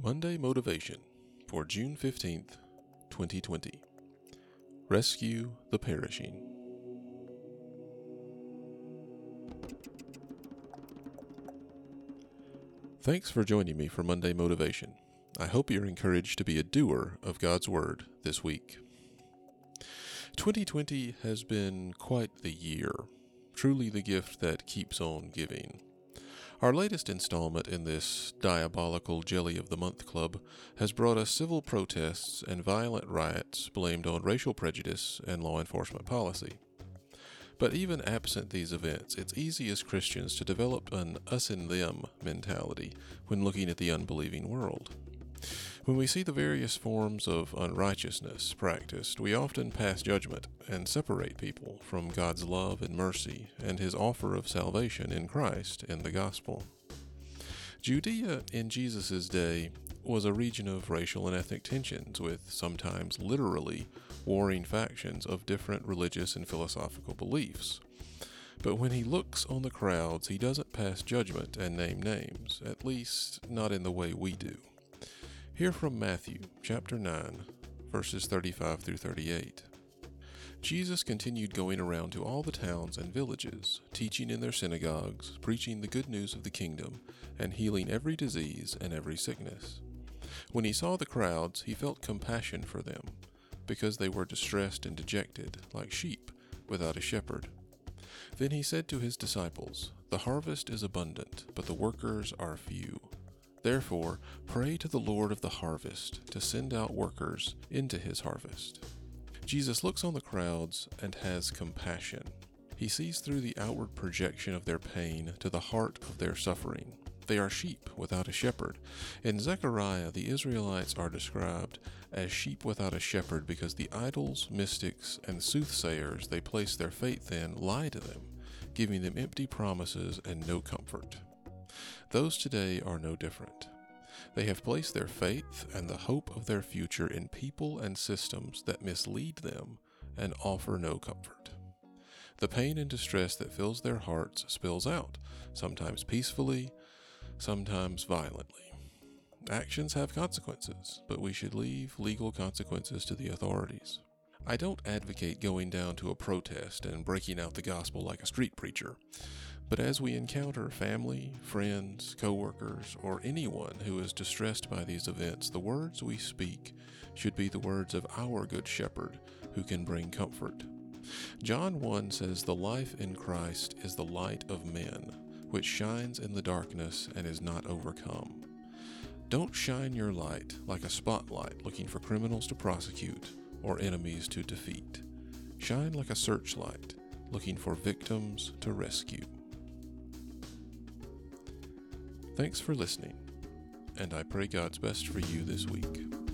Monday Motivation for June 15th, 2020. Rescue the Perishing. Thanks for joining me for Monday Motivation. I hope you're encouraged to be a doer of God's Word this week. 2020 has been quite the year, truly the gift that keeps on giving. Our latest installment in this diabolical Jelly of the Month club has brought us civil protests and violent riots blamed on racial prejudice and law enforcement policy. But even absent these events, it's easy as Christians to develop an us and them mentality when looking at the unbelieving world. When we see the various forms of unrighteousness practiced, we often pass judgment and separate people from God's love and mercy and his offer of salvation in Christ in the gospel. Judea in Jesus' day was a region of racial and ethnic tensions with sometimes literally warring factions of different religious and philosophical beliefs. But when he looks on the crowds, he doesn't pass judgment and name names, at least not in the way we do. Hear from Matthew chapter 9, verses 35 through 38. Jesus continued going around to all the towns and villages, teaching in their synagogues, preaching the good news of the kingdom, and healing every disease and every sickness. When he saw the crowds, he felt compassion for them, because they were distressed and dejected, like sheep without a shepherd. Then he said to his disciples, The harvest is abundant, but the workers are few. Therefore, pray to the Lord of the harvest to send out workers into his harvest. Jesus looks on the crowds and has compassion. He sees through the outward projection of their pain to the heart of their suffering. They are sheep without a shepherd. In Zechariah, the Israelites are described as sheep without a shepherd because the idols, mystics, and soothsayers they place their faith in lie to them, giving them empty promises and no comfort. Those today are no different. They have placed their faith and the hope of their future in people and systems that mislead them and offer no comfort. The pain and distress that fills their hearts spills out, sometimes peacefully, sometimes violently. Actions have consequences, but we should leave legal consequences to the authorities. I don't advocate going down to a protest and breaking out the gospel like a street preacher. But as we encounter family, friends, coworkers, or anyone who is distressed by these events, the words we speak should be the words of our Good Shepherd who can bring comfort. John 1 says, The life in Christ is the light of men, which shines in the darkness and is not overcome. Don't shine your light like a spotlight looking for criminals to prosecute or enemies to defeat. Shine like a searchlight looking for victims to rescue. Thanks for listening, and I pray God's best for you this week.